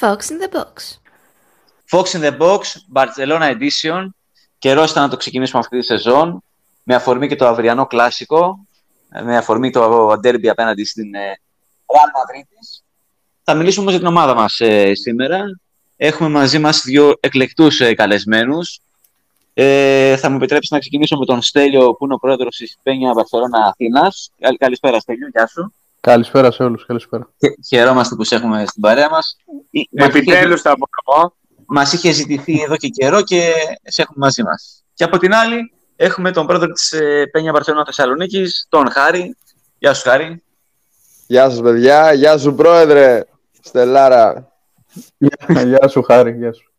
Fox in the Box. Fox in the Box, Barcelona Edition. Καιρό ήταν να το ξεκινήσουμε αυτή τη σεζόν. Με αφορμή και το αυριανό κλασικό. Με αφορμή το ντέρμπι απέναντι στην ε, Real Madrid. Θα μιλήσουμε για την ομάδα μας ε, σήμερα. Έχουμε μαζί μας δύο εκλεκτούς ε, καλεσμένους. Ε, θα μου επιτρέψεις να ξεκινήσω με τον Στέλιο, που είναι ο πρόεδρος της Πένια Βαρσελόνα Αθήνας. Καλησπέρα Στέλιο, γεια σου. Καλησπέρα σε όλους, καλησπέρα. χαιρόμαστε που σε έχουμε στην παρέα μας. Επιτέλους τα πω. Μας είχε ζητηθεί εδώ και καιρό και σε έχουμε μαζί μας. Και από την άλλη έχουμε τον πρόεδρο της ε, Πένια Βαρσελόνα Θεσσαλονίκης, τον Χάρη. Γεια σου Χάρη. Γεια σας παιδιά, γεια σου πρόεδρε, Στελάρα. Γεια σου Χάρη, γεια σου.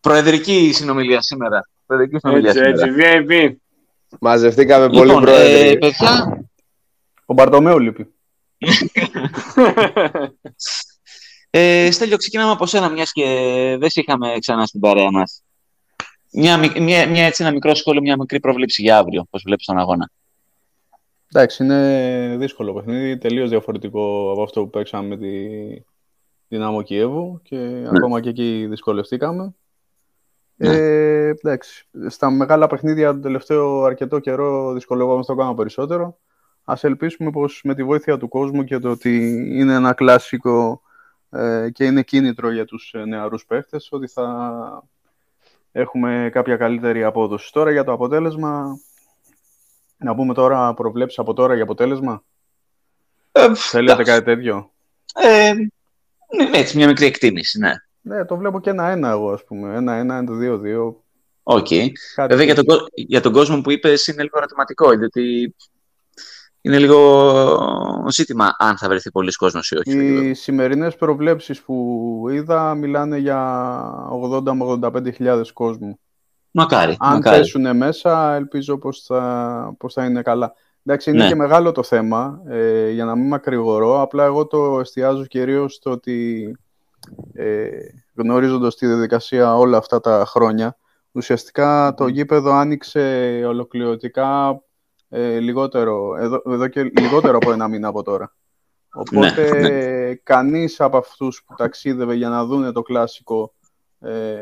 Προεδρική συνομιλία σήμερα. Προεδρική συνομιλία Έτσι, έτσι, VIP. Μαζευτήκαμε Λοιπόν, πολύ πρόεδρε. ε, παιδιά, Ο Μπαρτομέου λείπει. Ε, Στέλιο, ξεκινάμε από σένα, μιας και δεν σε είχαμε ξανά στην παρέα μας. Μια, μικ- μια, μια, έτσι, ένα μικρό σχόλιο, μια μικρή πρόβλεψη για αύριο, πώς βλέπεις τον αγώνα. Εντάξει, είναι δύσκολο παιχνίδι, τελείως διαφορετικό από αυτό που παίξαμε με τη Δυνάμο Κιέβου και ακόμα και εκεί δυσκολευτήκαμε. Ναι. Ε, εντάξει, στα μεγάλα παιχνίδια τον τελευταίο αρκετό καιρό δυσκολευόμαστε ακόμα περισσότερο. Ας ελπίσουμε πως με τη βοήθεια του κόσμου και το ότι είναι ένα κλασικό ε, και είναι κίνητρο για τους ε, νεαρούς παίχτες ότι θα έχουμε κάποια καλύτερη απόδοση. Τώρα για το αποτέλεσμα, να πούμε τώρα προβλέψεις από τώρα για αποτέλεσμα; Ε, Θέλετε εντάξει. κάτι τέτοιο; Ε, ναι, έτσι, μια μικρή εκτίμηση, ναι. Ναι, το βλέπω και ένα-ένα εγώ, ας πούμε. Ένα-ένα, ένα, δύο-δύο. Οκ. Κάτι Βέβαια για τον, τέτοιο. κο- για τον κόσμο που είπες είναι λίγο ερωτηματικό, διότι είναι λίγο ζήτημα αν θα βρεθεί πολύς κόσμος ή όχι. στο γήπεδο. Οι σημερινές προβλέψεις που είδα μιλάνε για 80 με 85 χιλιάδες κόσμου. Μακάρι, Αν μακάρι. πέσουν μέσα, ελπίζω πως θα, πως θα είναι καλά. Εντάξει, είναι Ναι. και μεγάλο το θέμα, ε, για να μην μακρηγορώ. Απλά εγώ το εστιάζω κυρίως στο ότι ε, γνωρίζοντας τη διαδικασία όλα αυτά τα χρόνια, ουσιαστικά το γήπεδο άνοιξε ολοκληρωτικά ε, λιγότερο, εδώ, εδώ και λιγότερο από ένα μήνα από τώρα. Οπότε Ναι, κανείς από αυτούς που ταξίδευε για να δούνε το κλασικό ε,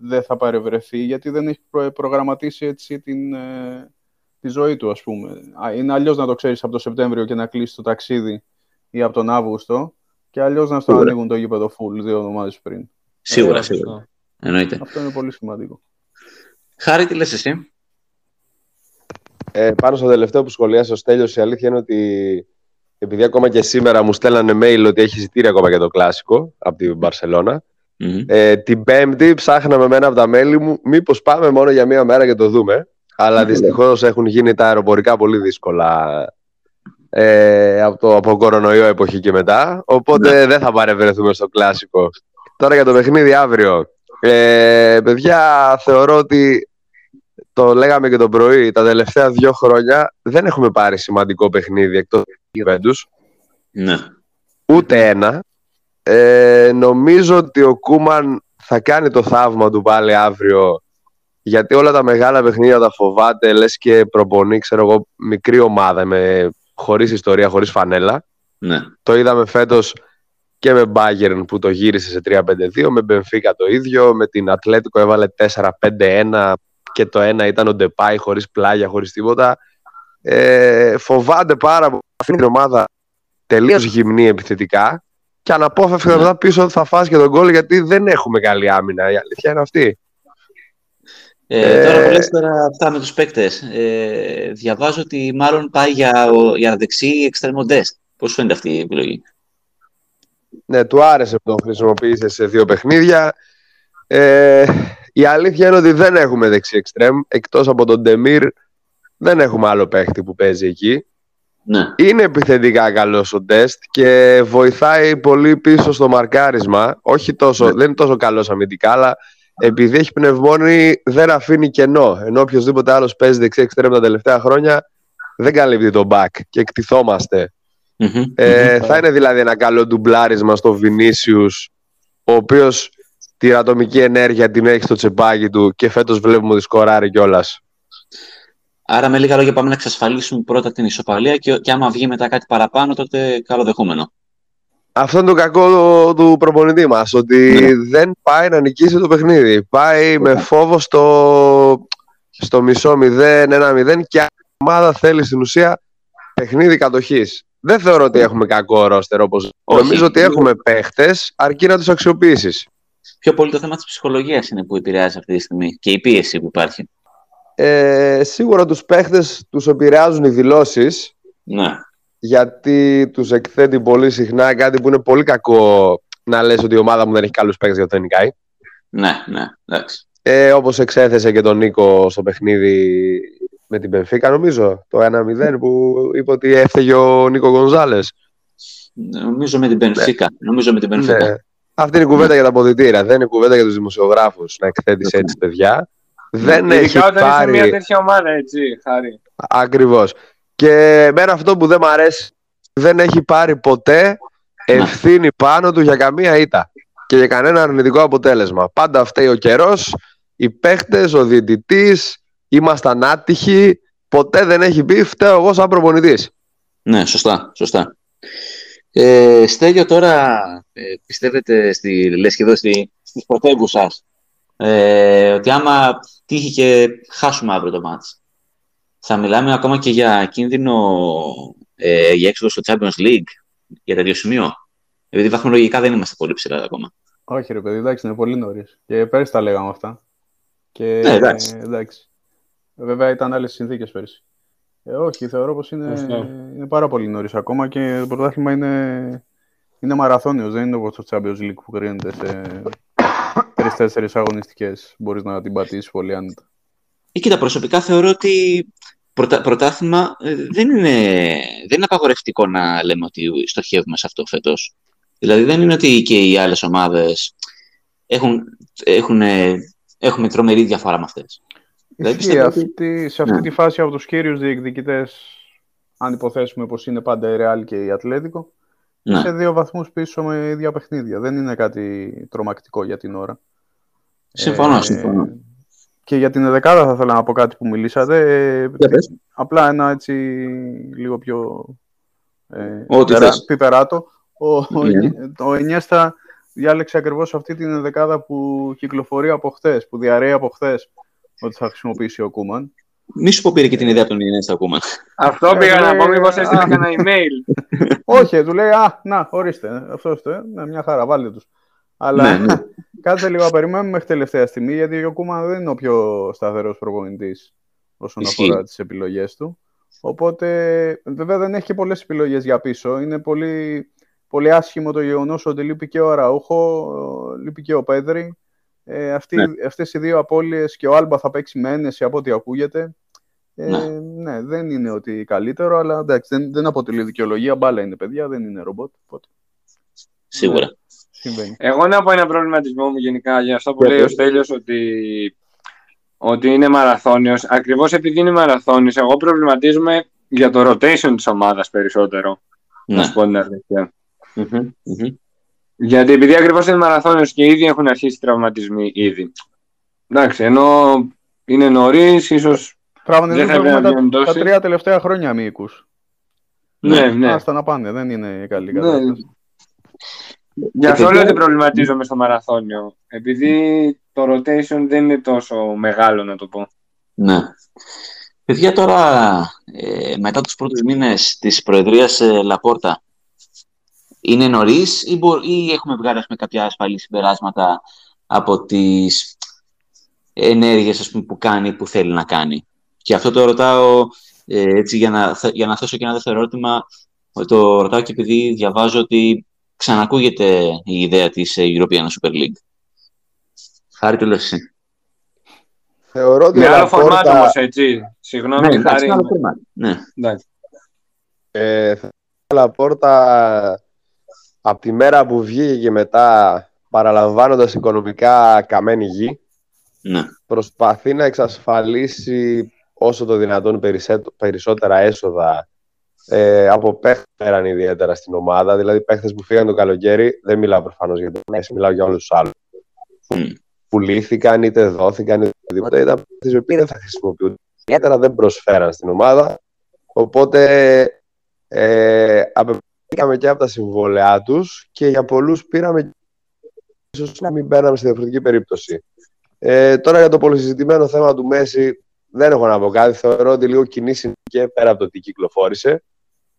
δεν θα παρευρεθεί γιατί δεν έχει προ- προγραμματίσει έτσι την, ε, τη ζωή του ας πούμε. Α, Είναι αλλιώς να το ξέρεις από το Σεπτέμβριο και να κλείσεις το ταξίδι ή από τον Αύγουστο και αλλιώς να στο Σίγουρα. ανοίγουν το γήπεδο full δύο εβδομάδες πριν. Σίγουρα, Ε, σίγουρα. Εννοείται. Αυτό είναι πολύ σημαντικό. Χάρη, τι λες εσύ; Ε, πάνω στο τελευταίο που σχολίασε ο Στέλιος, η αλήθεια είναι ότι επειδή ακόμα και σήμερα μου στέλνανε mail ότι έχει εισιτήρια ακόμα για το κλασικό από την Μπαρσελώνα. Μμμ. Ε, την Πέμπτη ψάχναμε με ένα από τα μέλη μου μήπως πάμε μόνο για μία μέρα και το δούμε. Αλλά δυστυχώς έχουν γίνει τα αεροπορικά πολύ δύσκολα ε, από, το, από κορονοϊό εποχή και μετά. Οπότε δεν θα παρευρεθούμε στο κλασικό. Τώρα για το παιχνίδι αύριο. Ε, παιδιά, θεωρώ ότι το λέγαμε και το πρωί, τα τελευταία δύο χρόνια δεν έχουμε πάρει σημαντικό παιχνίδι εκτός Juventus. Ναι. Ούτε ένα. Ε, νομίζω ότι ο Κούμαν θα κάνει το θαύμα του πάλι αύριο γιατί όλα τα μεγάλα παιχνίδια τα φοβάται λες και προπονεί ξέρω εγώ μικρή ομάδα με, χωρίς ιστορία, χωρίς φανέλα. ναι. Το είδαμε φέτος και με Bayern που το γύρισε σε 3-5-2, με Benfica το ίδιο, με την Ατλέτικο έβαλε 4-5-1 και το ένα ήταν ο Ντεπάι χωρίς πλάγια, χωρίς τίποτα. Ε, φοβάται πάρα πολύ, αφήνει την ομάδα τελείως γυμνή επιθετικά και αναπόφευκτα Ναι. μετά πίσω ότι θα φας και τον γκολ γιατί δεν έχουμε καλή άμυνα. Η αλήθεια είναι αυτή. Ε, Ε, τώρα που λες τώρα αυτά με τους παίκτες, ε, διαβάζω ότι μάλλον πάει για, ο- για δεξί εξτρεμοντές. Πώς σου φαίνεται αυτή η επιλογή; Ναι, του άρεσε που τον χρησιμοποίησε σε δύο παιχνίδια. Ε, η αλήθεια είναι ότι δεν έχουμε δεξί εξτρέμ. Εκτός από τον Ντεμίρ δεν έχουμε άλλο παίχτη που παίζει εκεί. Ναι. Είναι επιθετικά καλός ο τεστ και βοηθάει πολύ πίσω στο μαρκάρισμα. Όχι τόσο, Ναι. Δεν είναι τόσο καλός αμυντικά, αλλά επειδή έχει πνευμόνι δεν αφήνει κενό. Ενώ οποιοδήποτε άλλος παίζει δεξί εξτρέμ τα τελευταία χρόνια δεν καλύπτει τον back και εκτιθόμαστε. Μμμ. Ε, θα είναι δηλαδή ένα καλό ντουμπλάρισμα στο Βινίσιους ο οποίος την ατομική ενέργεια την έχει στο τσεπάκι του και φέτος βλέπουμε ότι σκοράρει κιόλας. Άρα με λίγα λόγια πάμε να εξασφαλίσουμε πρώτα την ισοπαλία και, και άμα βγει μετά κάτι παραπάνω τότε καλοδεχούμενο. Αυτό είναι το κακό του προπονητή μας. Ότι δεν πάει να νικήσει το παιχνίδι. Πάει με φόβο στο, στο μισό 0, 1-0 και η ομάδα θέλει στην ουσία παιχνίδι κατοχής. Δεν θεωρώ ότι έχουμε κακό ρόστερ όπως. Νομίζω ότι έχουμε παίχτες αρκεί να τους αξιοποιήσεις. Πιο πολύ το θέμα της ψυχολογίας είναι που επηρεάζει αυτή τη στιγμή και η πίεση που υπάρχει. Ε, σίγουρα τους παίχτες τους επηρεάζουν οι δηλώσεις. Ναι. Γιατί τους εκθέτει πολύ συχνά κάτι που είναι πολύ κακό να λες ότι η ομάδα μου δεν έχει καλούς παίχτες για το νικάει. Ναι, ναι, εντάξει. Ε, Όπως εξέθεσε και τον Νίκο στο παιχνίδι με την Πενφύκα, νομίζω, το 1-0 που είπε ότι έφταιγε ο Νίκο Γκονζάλες. Νομίζω με την Πενφύκα. Ναι. Νομίζω με την Πενφύκα. Ναι. Αυτή είναι η κουβέντα για τα αποδητήρα. Δεν είναι η κουβέντα για τους δημοσιογράφους να εκθέτεις έτσι παιδιά. Δεν ναι. έχει όταν πάρει. μια τέτοια ομάδα, έτσι, χάρη. Ακριβώς. Και εμένα αυτό που δεν μου αρέσει, δεν έχει πάρει ποτέ ευθύνη πάνω του για καμία ήττα και για κανένα αρνητικό αποτέλεσμα. Πάντα φταίει ο καιρός, οι παίχτες, ο διαιτητής, ήμασταν άτυχοι. Ποτέ δεν έχει πει φταίω εγώ σαν προπονητής. Ναι, σωστά. σωστά. Ε, Στέλιο, τώρα ε, πιστεύετε, στη, λες και εδώ στη, στις πρωτεύουσας, ε, ότι άμα τύχει και χάσουμε αύριο το μάτς, θα μιλάμε ακόμα και για κίνδυνο ε, για έξοδο στο Champions League, για τέτοιο σημείο; Επειδή βαθμολογικά δεν είμαστε πολύ ψηλά ακόμα. Όχι, ρε παιδί, εντάξει, είναι πολύ νωρίς. Και πέρυσι τα λέγαμε αυτά. Και, ναι, εντάξει. εντάξει. Βέβαια ήταν άλλες συνθήκες πέρυσι. Ε, όχι, θεωρώ πως είναι, είναι πάρα πολύ νωρίς ακόμα και το πρωτάθλημα είναι, είναι μαραθώνιος, δεν είναι όπως το Champions League που κρίνεται σε τρει-τέσσερι αγωνιστικές. Μπορείς να την πατήσεις πολύ άνετα. Ή ε, κοίτα, προσωπικά θεωρώ ότι πρωτα, πρωτάθλημα ε, δεν είναι, δεν είναι απαγορευτικό να λέμε ότι στοχεύουμε σε αυτό φέτος. Δηλαδή δεν είναι ότι και οι άλλες ομάδες έχουν, έχουν, έχουμε τρομερή διαφορά με αυτές. Δηλαδή, αυτή, σε αυτή ναι. τη φάση από τους κύριους διεκδικητές, αν υποθέσουμε πως είναι πάντα η Real και η Ατλέτικο, ναι. σε δύο βαθμούς πίσω με ίδια παιχνίδια. Δεν είναι κάτι τρομακτικό για την ώρα. Συμφωνώ, ε, συμφωνώ. Και για την δεκάδα θα ήθελα να πω κάτι που μιλήσατε. Ε, απλά ένα έτσι λίγο πιο ε, πιπεράτο. Ο, ναι. ο Ενιέστα διάλεξε ακριβώς αυτή την δεκάδα που κυκλοφορεί από χθες, που διαρρέει από χθες ότι θα χρησιμοποιήσει ο Κούμαν. Μη σου πω πήρε και την ιδέα των Ινέστα ο Κούμαν. Αυτό ε, πήγα να πω, μήπως έστειλε ένα email. Όχι, του λέει, α, να, ορίστε, αυτό είστε, ναι, μια χαρά, βάλτε τους. Αλλά ναι, ναι. κάτσε λίγο να περιμένουμε μέχρι τελευταία στιγμή, γιατί ο Κούμαν δεν είναι ο πιο σταθερός προπονητής όσον Ισχύει. αφορά τις επιλογές του. Οπότε, βέβαια δεν έχει και πολλές επιλογές για πίσω. Είναι πολύ, πολύ άσχημο το γεγονός ότι λείπει και ο Αραούχο, λείπει και ο Πέδρη. Ε, αυτοί, ναι. Αυτές οι δύο απώλειες και ο Άλμπα θα παίξει με ένεση από ό,τι ακούγεται. Ε, ναι. ναι. δεν είναι ότι καλύτερο, αλλά εντάξει, δεν, δεν αποτελεί δικαιολογία. Μπάλα είναι παιδιά, δεν είναι ρομπότ. Οπότε. Σίγουρα. Ναι, Εγώ να πω ένα προβληματισμό μου γενικά για αυτό που λέει ο Στέλιος ότι, ότι είναι μαραθώνιος. Ακριβώς επειδή είναι μαραθώνιος, εγώ προβληματίζομαι για το rotation της ομάδας περισσότερο. Ναι. Να σου πω την αλήθεια. Mm-hmm. Γιατί επειδή ακριβώς είναι μαραθώνιος και ήδη έχουν αρχίσει τραυματισμοί ήδη. Εντάξει, ενώ είναι νωρίς, ίσως. Τραυματισμοί δεν τα, τα τρία τελευταία χρόνια μήκους. Ναι, ναι. Άστα να πάνε, δεν είναι καλή ναι. κατάσταση. Γι' αυτό λέω ότι προβληματίζομαι στο μαραθώνιο. Επειδή το rotation δεν είναι τόσο μεγάλο, να το πω. Ναι. Παιδιά, τώρα ε, μετά τους πρώτους μήνες της Προεδρίας ε, Λαπόρτα, είναι νωρίς ή, ή έχουμε βγάλει πούμε, κάποια ασφαλή συμπεράσματα από τις ενέργειες που κάνει, που θέλει να κάνει. Και αυτό το ρωτάω ε, έτσι, για, να, για να θέσω και ένα δεύτερο ερώτημα. Το ρωτάω και επειδή διαβάζω ότι ξανακούγεται η ιδέα της European Super League. Χάρη το λες εσύ. Θεωρώ ότι Με άλλο φορμάτ όμως, έτσι. Συγγνώμη, ναι, Χάρη. Ναι. Ε, Λαπόρτα από τη μέρα που βγήκε και μετά παραλαμβάνοντας οικονομικά καμένη γη ναι. προσπαθεί να εξασφαλίσει όσο το δυνατόν περισσότερα έσοδα ε, από παίχτες πέραν ιδιαίτερα στην ομάδα, δηλαδή παίχτες που φύγαν το καλοκαίρι, δεν μιλάω προφανώς για τον Μέση, μιλάω για όλους τους άλλους. Mm. Πουλήθηκαν είτε δόθηκαν είτε οτιδήποτε, ήταν παίχτες που δεν θα χρησιμοποιούνται. Ιδιαίτερα δεν προσφέραν στην ομάδα, οπότε ε, βγήκαμε και από τα συμβόλαιά τους και για πολλούς πήραμε ίσως να μην μπαίναμε σε διαφορετική περίπτωση. Ε, τώρα για το πολυσυζητημένο θέμα του Μέση δεν έχω να πω κάτι. Θεωρώ ότι λίγο κοινή και πέρα από το τι κυκλοφόρησε.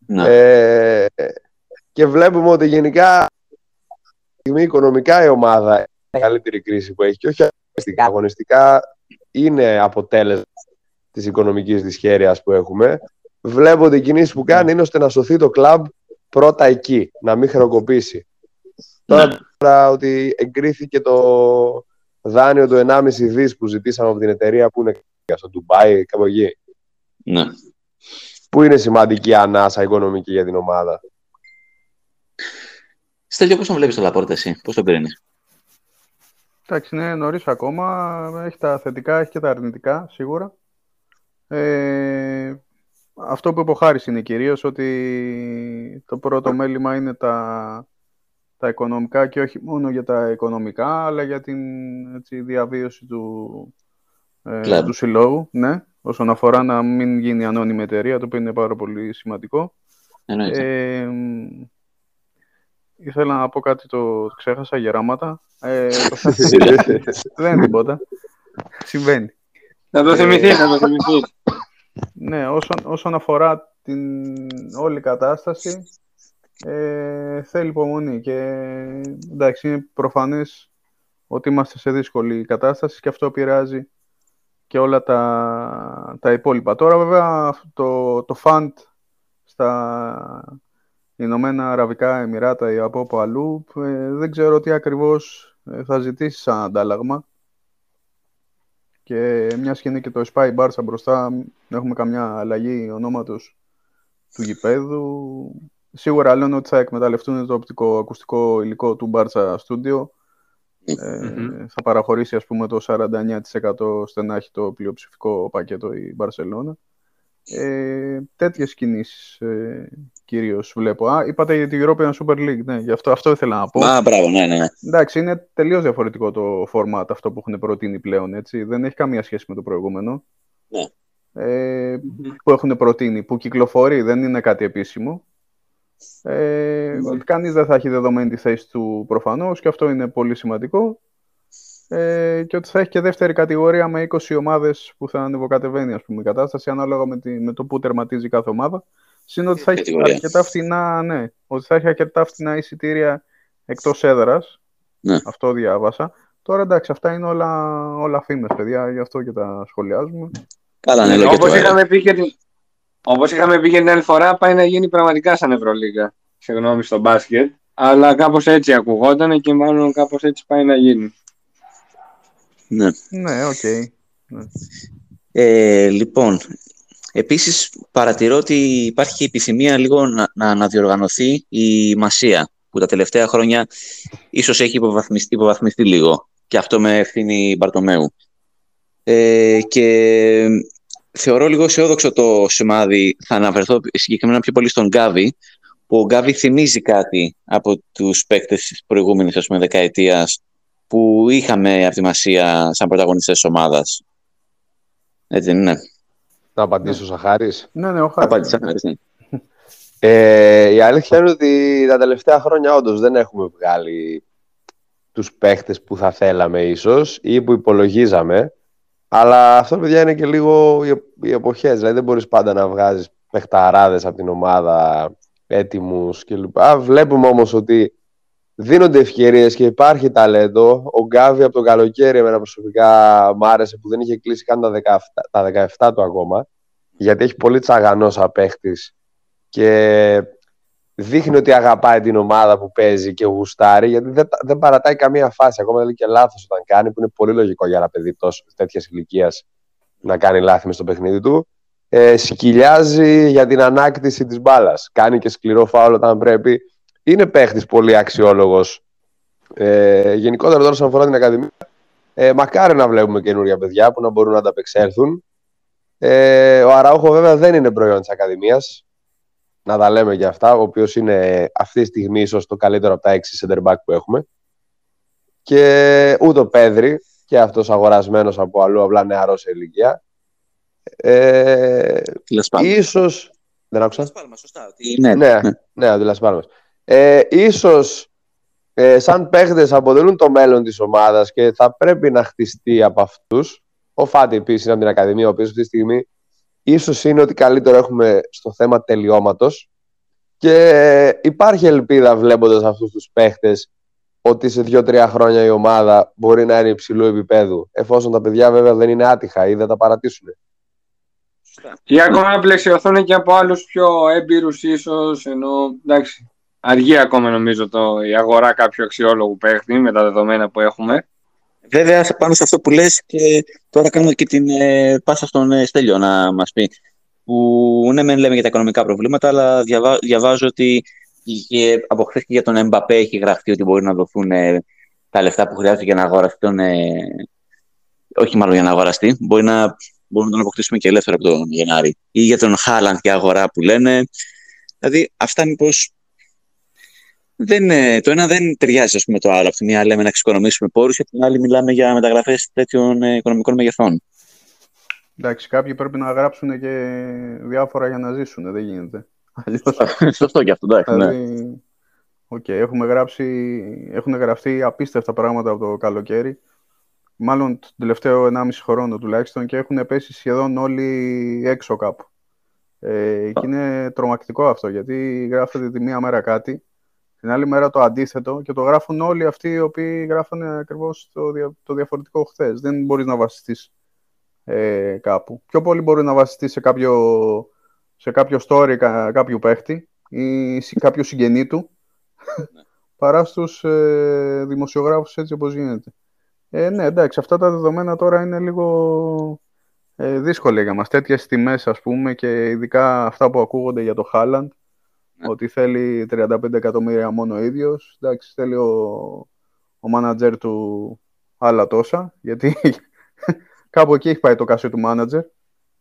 Ναι. Ε, και βλέπουμε ότι γενικά στιγμή οικονομικά η ομάδα είναι η καλύτερη κρίση που έχει και όχι αγωνιστικά. Αγωνιστικά είναι αποτέλεσμα της οικονομικής δυσχέρειας που έχουμε. Βλέπω ότι η κινήση που κάνει είναι ώστε να σωθεί το κλαμπ πρώτα εκεί, να μην χρεοκοπήσει. Ναι. Τώρα ότι εγκρίθηκε το δάνειο του 1,5 δις που ζητήσαμε από την εταιρεία που είναι στο Ντουμπάι, κάπου εκεί. ναι. Που είναι σημαντική ανάσα οικονομική για την ομάδα; Στέλιο, πώς τον βλέπεις το Λαπόρτα εσύ, πώς τον κρίνεις; Εντάξει, είναι νωρίς ακόμα. Έχει τα θετικά, έχει και τα αρνητικά, σίγουρα. Ε, αυτό που υποχάρησε είναι κυρίως ότι το πρώτο μέλημα είναι τα, τα οικονομικά και όχι μόνο για τα οικονομικά, αλλά για την έτσι, διαβίωση του, ε, Κλαμπ. του συλλόγου. Ναι, όσον αφορά να μην γίνει ανώνυμη εταιρεία, το οποίο είναι πάρα πολύ σημαντικό. Εννοείται. Ε, μ, ήθελα να πω κάτι, το, το ξέχασα, γεράματα. Ε, το θα- δεν είναι τίποτα. Συμβαίνει. Να το θυμηθείς, να το θυμηθείς. Ναι, όσον, όσον αφορά την όλη κατάσταση, ε, θέλει υπομονή και εντάξει, είναι προφανές ότι είμαστε σε δύσκολη κατάσταση και αυτό επηρεάζει και όλα τα, τα υπόλοιπα. Τώρα βέβαια το, το fund στα Ηνωμένα Αραβικά Εμμυράτα ή από όπου αλλού ε, δεν ξέρω τι ακριβώς ε, θα ζητήσει σαν αντάλλαγμα και μια και είναι και το Spy Barca μπροστά, δεν έχουμε καμιά αλλαγή ονόματος του γηπέδου. Σίγουρα λένε ότι θα εκμεταλλευτούν το οπτικό ακουστικό υλικό του Barca Studio. Ε, Θα παραχωρήσει ας πούμε το 49% ώστε να έχει το πλειοψηφικό πακέτο η Barcelona. Ε, τέτοιες κινήσεις ε, κυρίως βλέπω. Α, είπατε για την European Super League, ναι, γι' αυτό, αυτό ήθελα να πω. Α, μπράβο, ναι, ναι. ναι. Εντάξει, είναι τελείως διαφορετικό το format αυτό που έχουν προτείνει πλέον, έτσι. Δεν έχει καμία σχέση με το προηγούμενο. Ναι. Ε, που έχουν προτείνει, που κυκλοφορεί, δεν είναι κάτι επίσημο. Ε, ότι Κανείς δεν θα έχει δεδομένη τη θέση του προφανώς και αυτό είναι πολύ σημαντικό. Ε, και ότι θα έχει και δεύτερη κατηγορία με 20 ομάδες που θα ανεβοκατεβαίνει ας πούμε, η κατάσταση ανάλογα με, τη, με το που τερματίζει κάθε ομάδα. Συν ότι θα έχει Κατηγορία. αρκετά φτηνά, ναι, ότι θα έχει αρκετά φτηνά εισιτήρια εκτός έδρας. Ναι. Αυτό διάβασα. Τώρα εντάξει, αυτά είναι όλα, όλα φήμες, παιδιά, γι' αυτό και τα σχολιάζουμε. Καλά, ναι, λέω και Όπως το είχαμε, πει και την... Όπως είχαμε πει και την άλλη φορά, πάει να γίνει πραγματικά σαν Ευρωλίγα. Συγγνώμη στο μπάσκετ. Αλλά κάπως έτσι ακουγόταν και μάλλον κάπως έτσι πάει να γίνει. Ναι. Ναι, οκ. Ε, λοιπόν, επίσης παρατηρώ ότι υπάρχει και επιθυμία λίγο να, να αναδιοργανωθεί η Μασία, που τα τελευταία χρόνια ίσως έχει υποβαθμιστεί, υποβαθμιστεί λίγο. Και αυτό με ευθύνη Μπαρτομέου. Ε, και θεωρώ λίγο αισιόδοξο το σημάδι. Θα αναφερθώ συγκεκριμένα πιο πολύ στον Γκάβι, που ο Γκάβι θυμίζει κάτι από τους παίκτες της προηγούμενης ας πούμε, δεκαετίας που είχαμε από τη Μασία σαν πρωταγωνιστές της ομάδας. Έτσι δεν είναι. Να απαντήσω, Σαχάρης. Ναι, ναι, ο Χάρης. Απάντησα. ναι. Ε, η αλήθεια είναι ότι τα τελευταία χρόνια όντως δεν έχουμε βγάλει τους παίχτες που θα θέλαμε ίσως ή που υπολογίζαμε. Αλλά αυτό, παιδιά, είναι και λίγο οι, οι εποχές. Δηλαδή δεν μπορείς πάντα να βγάζεις παιχταράδες από την ομάδα έτοιμους κλπ. Βλέπουμε όμως ότι δίνονται ευκαιρίες και υπάρχει ταλέντο. Ο Γκάβι από το καλοκαίρι εμένα προσωπικά μ' άρεσε που δεν είχε κλείσει καν τα 17, τα 17 του ακόμα. Γιατί έχει πολύ τσαγανός σαν παίχτης και δείχνει ότι αγαπάει την ομάδα που παίζει και γουστάρει, γιατί δεν, δεν παρατάει καμία φάση. Ακόμα δεν λέει και λάθος όταν κάνει, που είναι πολύ λογικό για ένα παιδί τόσο τέτοιας ηλικίας να κάνει λάθη μες στο παιχνίδι του. Ε, σκυλιάζει για την ανάκτηση της μπάλας. Κάνει και σκληρό φάουλ όταν πρέπει. Είναι παίχτης πολύ αξιόλογος. Ε, γενικότερα τώρα, όσον αφορά την Ακαδημία, ε, μακάρι να βλέπουμε καινούργια παιδιά που να μπορούν να ανταπεξέλθουν. Ε, ο Αραούχο βέβαια δεν είναι προϊόν της Ακαδημίας να τα λέμε για αυτά, ο οποίος είναι αυτή τη στιγμή ίσως το καλύτερο από τα έξι center back που έχουμε. Και ούτε ο Πέδρη, και αυτός αγορασμένος από αλλού, απλά νεαρός σε ηλικία. Ε, Τέλος πάντων. ίσως, Δεν άκουσα. Λασπάλμα, σωστά. Ότι... Ναι, Ναι, ναι. ναι, ο Ντιλας Πάλμας. Ε, ίσως ε, σαν παίχτες αποτελούν το μέλλον της ομάδας και θα πρέπει να χτιστεί από αυτούς. Ο Φάτι επίσης είναι από την Ακαδημία, ο οποίος αυτή τη στιγμή ίσως είναι ότι καλύτερο έχουμε στο θέμα τελειώματος και υπάρχει ελπίδα βλέποντας αυτούς τους παίχτες ότι σε δύο-τρία χρόνια η ομάδα μπορεί να είναι υψηλού επίπεδου εφόσον τα παιδιά βέβαια δεν είναι άτυχα ή δεν τα παρατήσουν. Ή ακόμα να πλαισιωθούν και από άλλους πιο έμπειρους, ίσως. Ενώ εντάξει, αργεί ακόμα νομίζω το, η αγορά κάποιου αξιόλογου παίχτη με τα δεδομένα που έχουμε. Βέβαια, σε- πάνω σε αυτό που λες και τώρα κάνουμε και την ε, πάσα στον ε, Στέλιο να μας πει. Που ναι, μεν λέμε για τα οικονομικά προβλήματα, αλλά διαβα- διαβάζω ότι και από χθες και για τον Εμπαπέ έχει γραφτεί ότι μπορεί να δοθούν ε, τα λεφτά που χρειάζεται για να αγοραστεί τον. ε, όχι μάλλον για να αγοραστεί, μπορεί να, μπορούμε να τον αποκτήσουμε και ελεύθερο από τον Γενάρη. Ή για τον Χάλαντ και αγορά που λένε. Δηλαδή, αυτά μήπως δεν, ε, το ένα δεν ταιριάζει ας πούμε, το άλλο. Από τη μία λέμε να εξοικονομήσουμε πόρους και από την άλλη μιλάμε για μεταγραφές τέτοιων ε, οικονομικών μεγεθών. Εντάξει, κάποιοι πρέπει να γράψουν και διάφορα για να ζήσουν. Δεν γίνεται. Αλλιώς, Σωστό και αυτό, εντάξει. Ναι. δηλαδή, οκ, έχουμε γράψει, έχουν γραφτεί απίστευτα πράγματα από το καλοκαίρι. Μάλλον το τελευταίο 1,5 χρόνο τουλάχιστον και έχουν πέσει σχεδόν όλοι έξω κάπου. Ε, και είναι τρομακτικό αυτό γιατί γράφεται τη μία μέρα κάτι, την άλλη μέρα το αντίθετο και το γράφουν όλοι αυτοί οι οποίοι γράφανε ακριβώς το, δια- το διαφορετικό χθες. Δεν μπορείς να βασιστείς ε, κάπου. Πιο πολύ μπορείς να βασιστείς σε κάποιο, σε κάποιο story κα- κάποιου παίχτη ή σε κάποιο συγγενή του παρά στους ε, δημοσιογράφους έτσι όπως γίνεται. Ε, ναι, εντάξει, αυτά τα δεδομένα τώρα είναι λίγο ε, δύσκολα για μας. Τέτοιες τιμές, ας πούμε, και ειδικά αυτά που ακούγονται για το Χάλαντ, Ναι. ότι θέλει 35 εκατομμύρια μόνο ο ίδιος. Εντάξει, θέλει ο, ο μάνατζερ του άλλα τόσα, γιατί κάπου εκεί έχει πάει το κάσιο του μάνατζερ.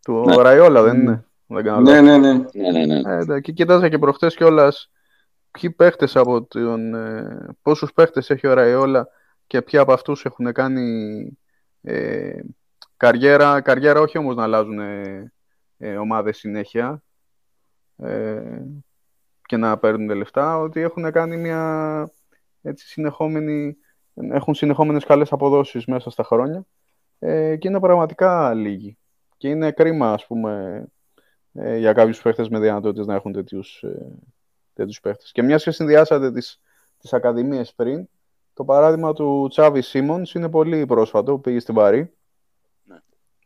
Του Ναι. Ραϊόλα, δεν είναι; Δεν κάνω Ναι, λάθος. ναι, ναι. Ναι, ναι, ναι. Ε, εντάξει, και κοίταζα και προχτές κιόλας ποιοι παίχτες από τον... Ε, πόσους παίχτες έχει ο Ραϊόλα και ποιοι από αυτούς έχουν κάνει ε, καριέρα, καριέρα όχι όμως να αλλάζουν ε, ε, ομάδες συνέχεια ε, και να παίρνουν λεφτά, ότι έχουν κάνει μια έτσι συνεχόμενη, έχουν συνεχόμενες καλές αποδόσεις μέσα στα χρόνια ε, και είναι πραγματικά λίγοι. Και είναι κρίμα, ας πούμε, ε, για κάποιους παίχτες με δυνατότητες να έχουν τέτοιους, ε, τέτοιους παίχτες. Και μιας και συνδυάσατε τις, τις ακαδημίες πριν, το παράδειγμα του Τσάβι Σίμονς είναι πολύ πρόσφατο, που πήγε στην Παρή Ναι.